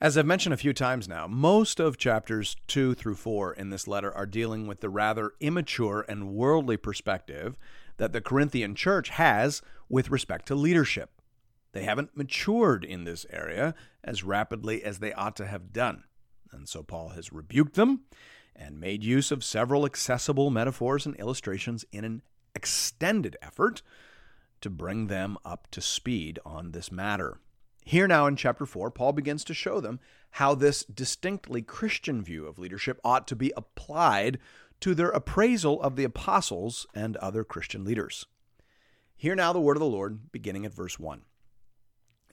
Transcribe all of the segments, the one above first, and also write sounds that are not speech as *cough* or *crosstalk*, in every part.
As I've mentioned a few times now, most of chapters 2 through 4 in this letter are dealing with the rather immature and worldly perspective that the Corinthian church has with respect to leadership. They haven't matured in this area as rapidly as they ought to have done. And so Paul has rebuked them and made use of several accessible metaphors and illustrations in an extended effort to bring them up to speed on this matter. Here now in chapter 4, Paul begins to show them how this distinctly Christian view of leadership ought to be applied to their appraisal of the apostles and other Christian leaders. Hear now the word of the Lord, beginning at verse 1.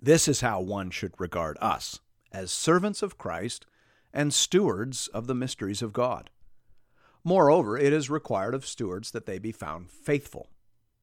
This is how one should regard us, as servants of Christ and stewards of the mysteries of God. Moreover, it is required of stewards that they be found faithful.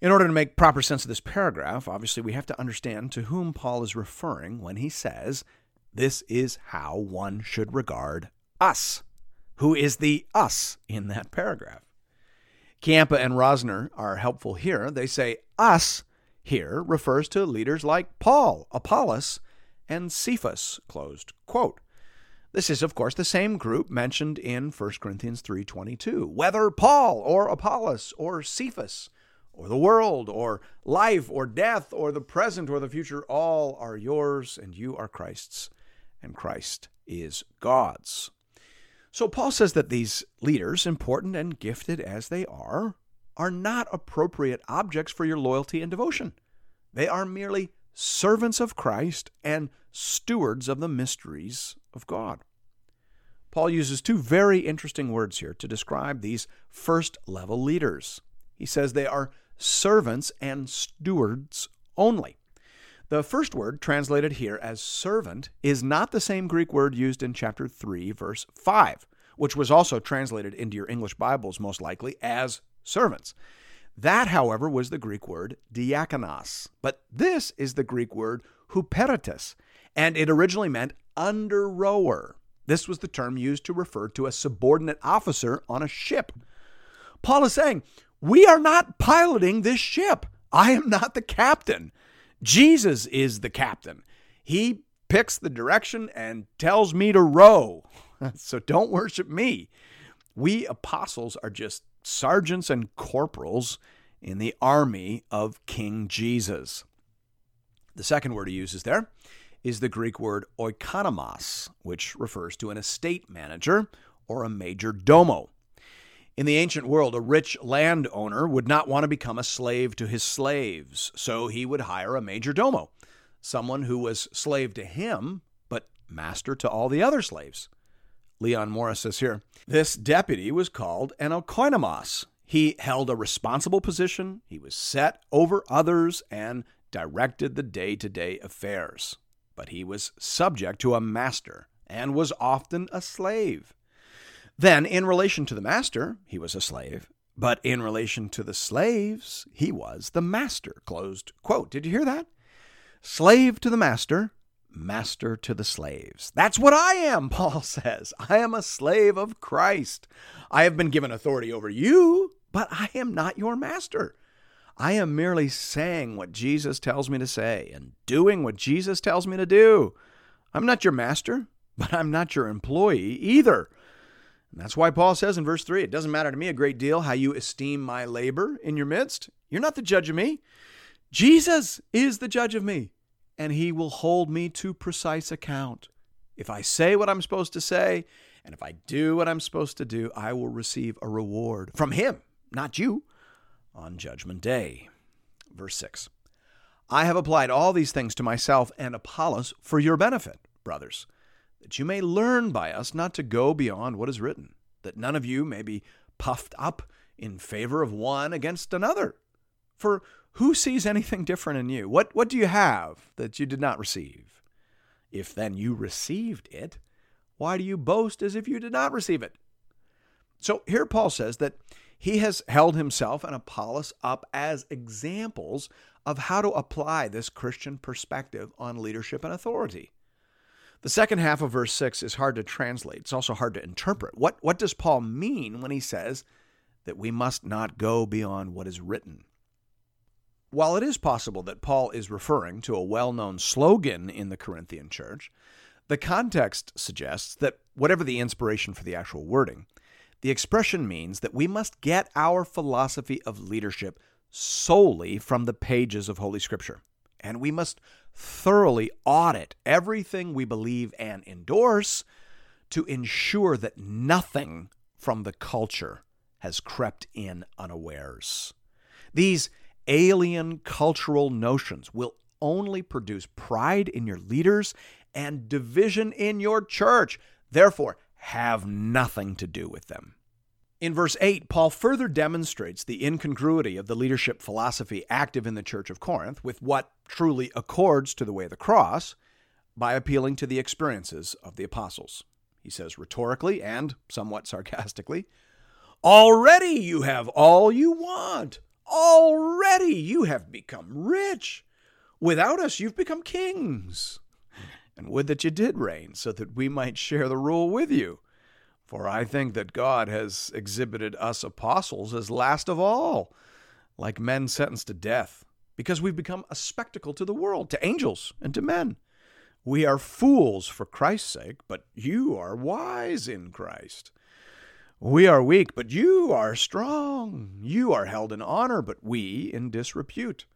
In order to make proper sense of this paragraph, obviously we have to understand to whom Paul is referring when he says, This is how one should regard us. Who is the us in that paragraph? Ciampa and Rosner are helpful here. They say us here refers to leaders like Paul, Apollos, and Cephas. Closed quote. This is, of course, the same group mentioned in 1 Corinthians 3.22. Whether Paul or Apollos or Cephas or the world, or life, or death, or the present, or the future, all are yours, and you are Christ's, and Christ is God's. So Paul says that these leaders, important and gifted as they are, are not appropriate objects for your loyalty and devotion. They are merely servants of Christ and stewards of the mysteries of God. Paul uses two very interesting words here to describe these first level leaders. He says they are servants and stewards only. The first word, translated here as servant, is not the same Greek word used in chapter 3, verse 5, which was also translated into your English Bibles most likely as servants. That, however, was the Greek word diakonos. But this is the Greek word huperetes, and it originally meant under rower. This was the term used to refer to a subordinate officer on a ship. Paul is saying, we are not piloting this ship. I am not the captain. Jesus is the captain. He picks the direction and tells me to row. *laughs* so don't worship me. We apostles are just sergeants and corporals in the army of King Jesus. The second word he uses there is the Greek word oikonomos, which refers to an estate manager or a major domo. In the ancient world, a rich landowner would not want to become a slave to his slaves, so he would hire a major domo, someone who was slave to him, but master to all the other slaves. Leon Morris says here this deputy was called an oikonomos. He held a responsible position, he was set over others, and directed the day to day affairs. But he was subject to a master and was often a slave. Then, in relation to the master, he was a slave, but in relation to the slaves, he was the master. Closed quote. Did you hear that? Slave to the master, master to the slaves. That's what I am, *laughs* Paul says. I am a slave of Christ. I have been given authority over you, but I am not your master. I am merely saying what Jesus tells me to say and doing what Jesus tells me to do. I'm not your master, but I'm not your employee either. And that's why Paul says in verse 3 it doesn't matter to me a great deal how you esteem my labor in your midst. You're not the judge of me. Jesus is the judge of me, and he will hold me to precise account. If I say what I'm supposed to say, and if I do what I'm supposed to do, I will receive a reward from him, not you, on Judgment Day. Verse 6 I have applied all these things to myself and Apollos for your benefit, brothers, that you may learn by us not to go beyond what is written, that none of you may be puffed up in favor of one against another. For who sees anything different in you? What, what do you have that you did not receive? If then you received it, why do you boast as if you did not receive it? So here Paul says that he has held himself and Apollos up as examples of how to apply this Christian perspective on leadership and authority. The second half of verse 6 is hard to translate. It's also hard to interpret. What, what does Paul mean when he says that we must not go beyond what is written? While it is possible that Paul is referring to a well known slogan in the Corinthian church, the context suggests that whatever the inspiration for the actual wording, the expression means that we must get our philosophy of leadership solely from the pages of Holy Scripture. And we must thoroughly audit everything we believe and endorse to ensure that nothing from the culture has crept in unawares. These alien cultural notions will only produce pride in your leaders and division in your church. Therefore, have nothing to do with them. In verse 8, Paul further demonstrates the incongruity of the leadership philosophy active in the church of Corinth with what truly accords to the way of the cross by appealing to the experiences of the apostles. He says rhetorically and somewhat sarcastically, Already you have all you want. Already you have become rich. Without us, you've become kings. And would that you did reign, so that we might share the rule with you. For I think that God has exhibited us apostles as last of all, like men sentenced to death, because we've become a spectacle to the world, to angels, and to men. We are fools for Christ's sake, but you are wise in Christ. We are weak, but you are strong. You are held in honor, but we in disrepute.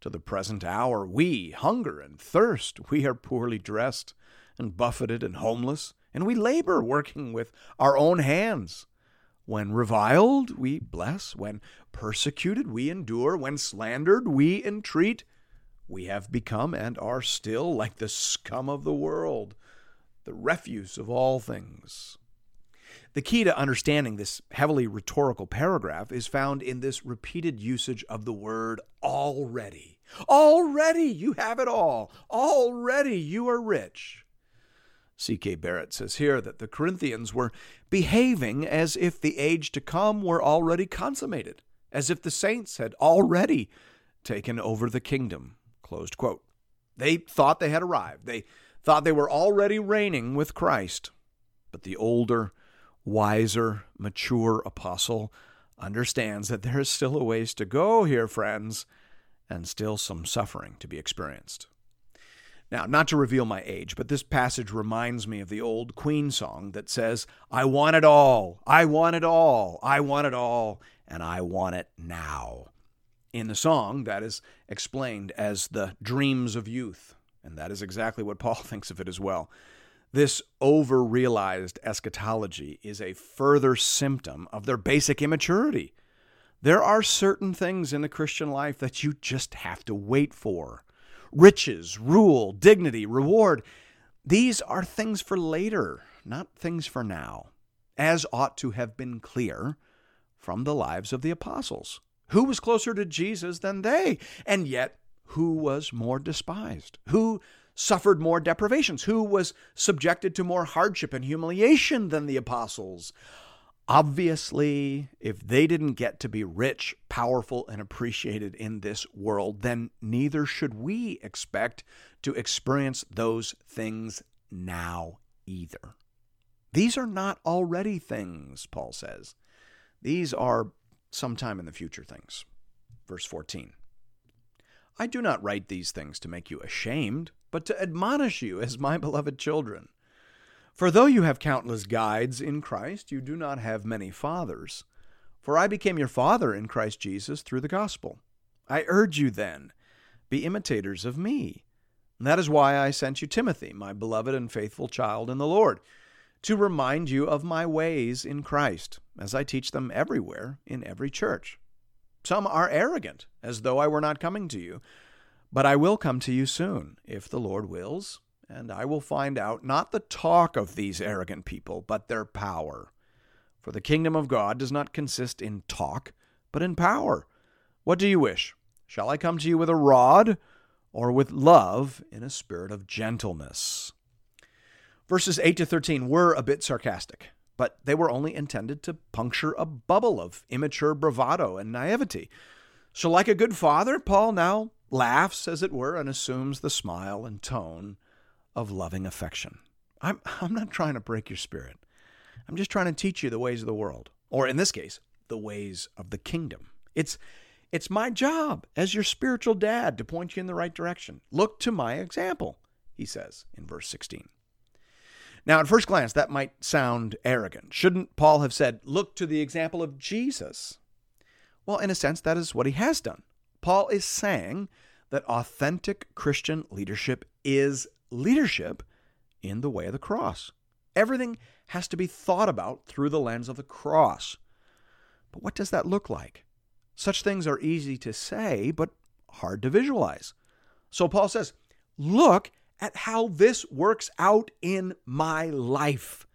To the present hour, we hunger and thirst. We are poorly dressed and buffeted and homeless, and we labor working with our own hands. When reviled, we bless. When persecuted, we endure. When slandered, we entreat. We have become and are still like the scum of the world, the refuse of all things. The key to understanding this heavily rhetorical paragraph is found in this repeated usage of the word already. Already you have it all. Already you are rich. C.K. Barrett says here that the Corinthians were behaving as if the age to come were already consummated, as if the saints had already taken over the kingdom. Closed quote. They thought they had arrived. They thought they were already reigning with Christ. But the older, wiser, mature apostle understands that there is still a ways to go here, friends, and still some suffering to be experienced. Now, not to reveal my age, but this passage reminds me of the old Queen song that says, I want it all, I want it all, I want it all, and I want it now. In the song, that is explained as the dreams of youth, and that is exactly what Paul *laughs* thinks of it as well. This over realized eschatology is a further symptom of their basic immaturity. There are certain things in the Christian life that you just have to wait for riches, rule, dignity, reward. These are things for later, not things for now, as ought to have been clear from the lives of the apostles. Who was closer to Jesus than they? And yet, who was more despised? Who suffered more deprivations, who was subjected to more hardship and humiliation than the apostles. Obviously, if they didn't get to be rich, powerful, and appreciated in this world, then neither should we expect to experience those things now either. These are not already things, Paul says. These are sometime in the future things. Verse 14 I do not write these things to make you ashamed but to admonish you as my beloved children. For though you have countless guides in Christ, you do not have many fathers. For I became your father in Christ Jesus through the gospel. I urge you then, be imitators of me, And that is why I sent you Timothy, my beloved and faithful child in the Lord, to remind you of my ways in Christ, as I teach them everywhere in every church. Some are arrogant, as though I were not coming to you. But I will come to you soon, if the Lord wills, and I will find out not the talk of these arrogant people, but their power. For the kingdom of God does not consist in talk, but in power. What do you wish? Shall I come to you with a rod, or with love in a spirit of gentleness? Verses 8 to 13 were a bit sarcastic but they were only intended to puncture a bubble of immature bravado and naivety. So, like a good father, Paul now laughs, as it were, and assumes the smile and tone of loving affection. I'm, *laughs* I'm not trying to break your spirit. I'm just trying to teach you the ways of the world, or in this case, the ways of the kingdom. It's it's my job as your spiritual dad to point you in the right direction. Look to my example, he says in verse 16. Now, at first glance, that might sound arrogant. Shouldn't Paul have said, Look to the example of Jesus? Well, in a sense, that is what he has done. Paul is saying that authentic Christian leadership is leadership in the way of the cross. Everything has to be thought about through the lens of the cross. But what does that look like? Such things are easy to say, but hard to visualize. So Paul says, Look at how this works out in my life.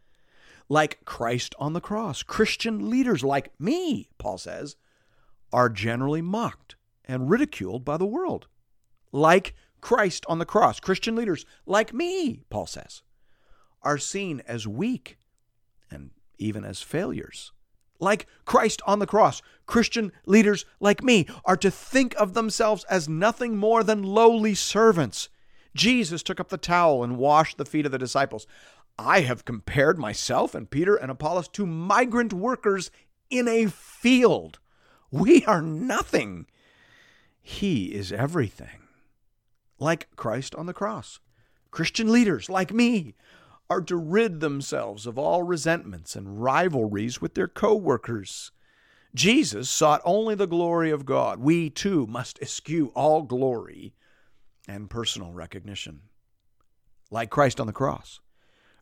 Like Christ on the cross, Christian leaders like me, Paul says, are generally mocked and ridiculed by the world. Like Christ on the cross, Christian leaders like me, Paul says, are seen as weak and even as failures. Like Christ on the cross, Christian leaders like me are to think of themselves as nothing more than lowly servants Jesus took up the towel and washed the feet of the disciples. I have compared myself and Peter and Apollos to migrant workers in a field. We are nothing. He is everything. Like Christ on the cross, Christian leaders like me are to rid themselves of all resentments and rivalries with their co workers. Jesus sought only the glory of God. We too must eschew all glory and personal recognition. Like Christ on the cross,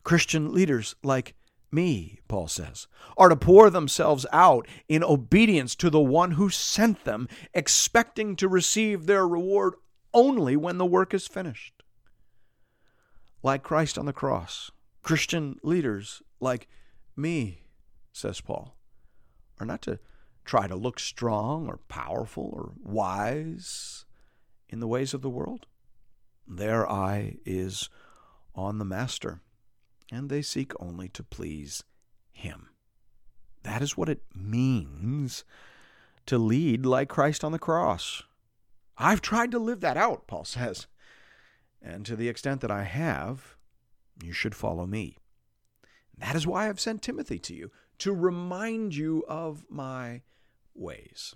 Christian leaders like me, Paul says, are to pour themselves out in obedience to the one who sent them, expecting to receive their reward only when the work is finished. Like Christ on the cross, Christian leaders like me, says Paul, are not to try to look strong or powerful or wise in the ways of the world. Their eye is on the Master, and they seek only to please Him. That is what it means to lead like Christ on the cross. I've tried to live that out, Paul says. And to the extent that I have, you should follow me. That is why I've sent Timothy to you, to remind you of my ways.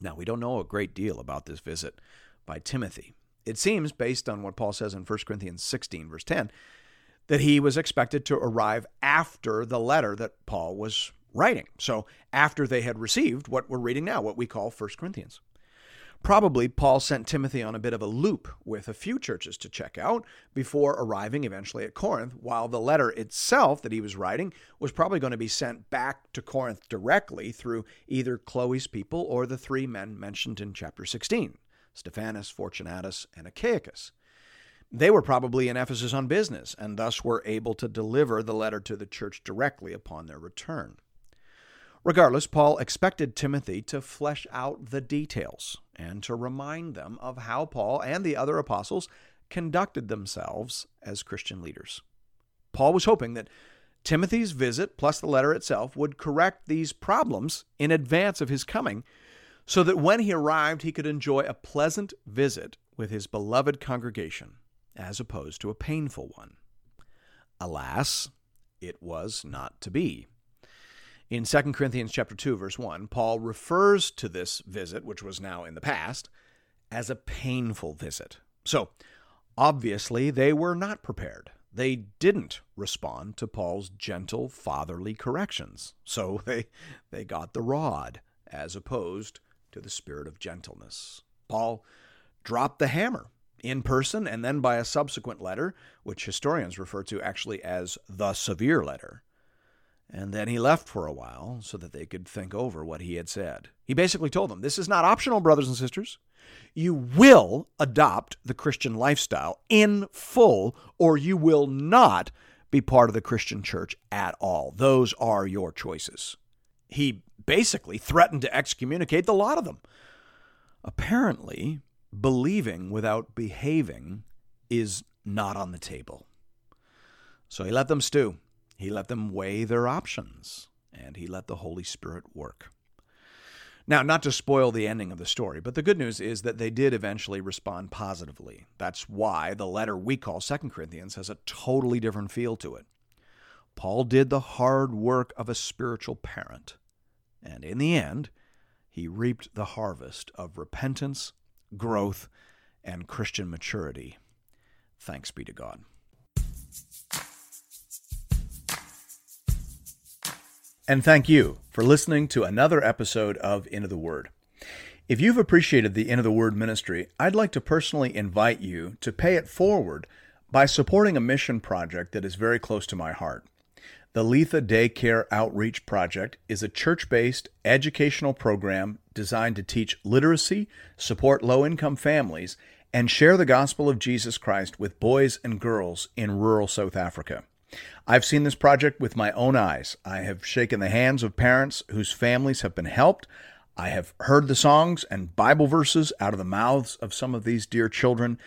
Now, we don't know a great deal about this visit by Timothy. It seems, based on what Paul says in 1 Corinthians 16, verse 10, that he was expected to arrive after the letter that Paul was writing. So, after they had received what we're reading now, what we call 1 Corinthians. Probably Paul sent Timothy on a bit of a loop with a few churches to check out before arriving eventually at Corinth, while the letter itself that he was writing was probably going to be sent back to Corinth directly through either Chloe's people or the three men mentioned in chapter 16. Stephanas, Fortunatus, and Achaicus. They were probably in Ephesus on business, and thus were able to deliver the letter to the church directly upon their return. Regardless, Paul expected Timothy to flesh out the details and to remind them of how Paul and the other apostles conducted themselves as Christian leaders. Paul was hoping that Timothy's visit, plus the letter itself, would correct these problems in advance of his coming so that when he arrived, he could enjoy a pleasant visit with his beloved congregation, as opposed to a painful one. Alas, it was not to be. In 2 Corinthians chapter 2 verse 1, Paul refers to this visit, which was now in the past, as a painful visit. So, obviously they were not prepared. They didn't respond to Paul's gentle fatherly corrections. So *laughs* they they got the rod as opposed to the spirit of gentleness. Paul dropped the hammer, in person and then by a subsequent letter, which historians refer to actually as the severe letter. And then he left for a while so that they could think over what he had said. He basically told them this is not optional, brothers and sisters. You will adopt the Christian lifestyle in full, or you will not be part of the Christian church at all. Those are your choices. He basically threatened to excommunicate the lot of them. Apparently, believing without behaving is not on the table. So he let them stew. He let them weigh their options, and he let the Holy Spirit work. Now, not to spoil the ending of the story, but the good news is that they did eventually respond positively. That's why the letter we call Second Corinthians has a totally different feel to it. Paul did the hard work of a spiritual parent, and in the end, he reaped the harvest of repentance, growth, and Christian maturity. Thanks be to God. And thank you for listening to another episode of Into the Word. If you've appreciated the Into the Word ministry, I'd like to personally invite you to pay it forward by supporting a mission project that is very close to my heart. The Letha Daycare Outreach Project is a church based educational program designed to teach literacy, support low income families, and share the gospel of Jesus Christ with boys and girls in rural South Africa. I've seen this project with my own eyes. I have shaken the hands of parents whose families have been helped. I have heard the songs and Bible verses out of the mouths of some of these dear children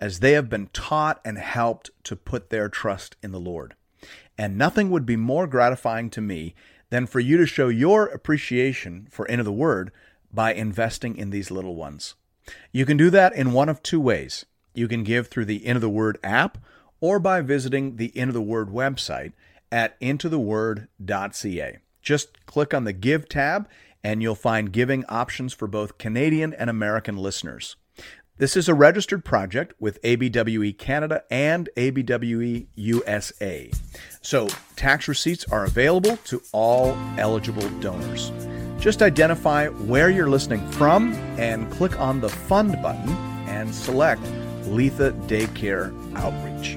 as they have been taught and helped to put their trust in the Lord. And nothing would be more gratifying to me than for you to show your appreciation for Into the Word by investing in these little ones. You can do that in one of two ways. You can give through the Into the Word app or by visiting the Into the Word website at intotheword.ca. Just click on the Give tab and you'll find giving options for both Canadian and American listeners. This is a registered project with ABWE Canada and ABWE USA. So tax receipts are available to all eligible donors. Just identify where you're listening from and click on the Fund button and select Letha Daycare Outreach.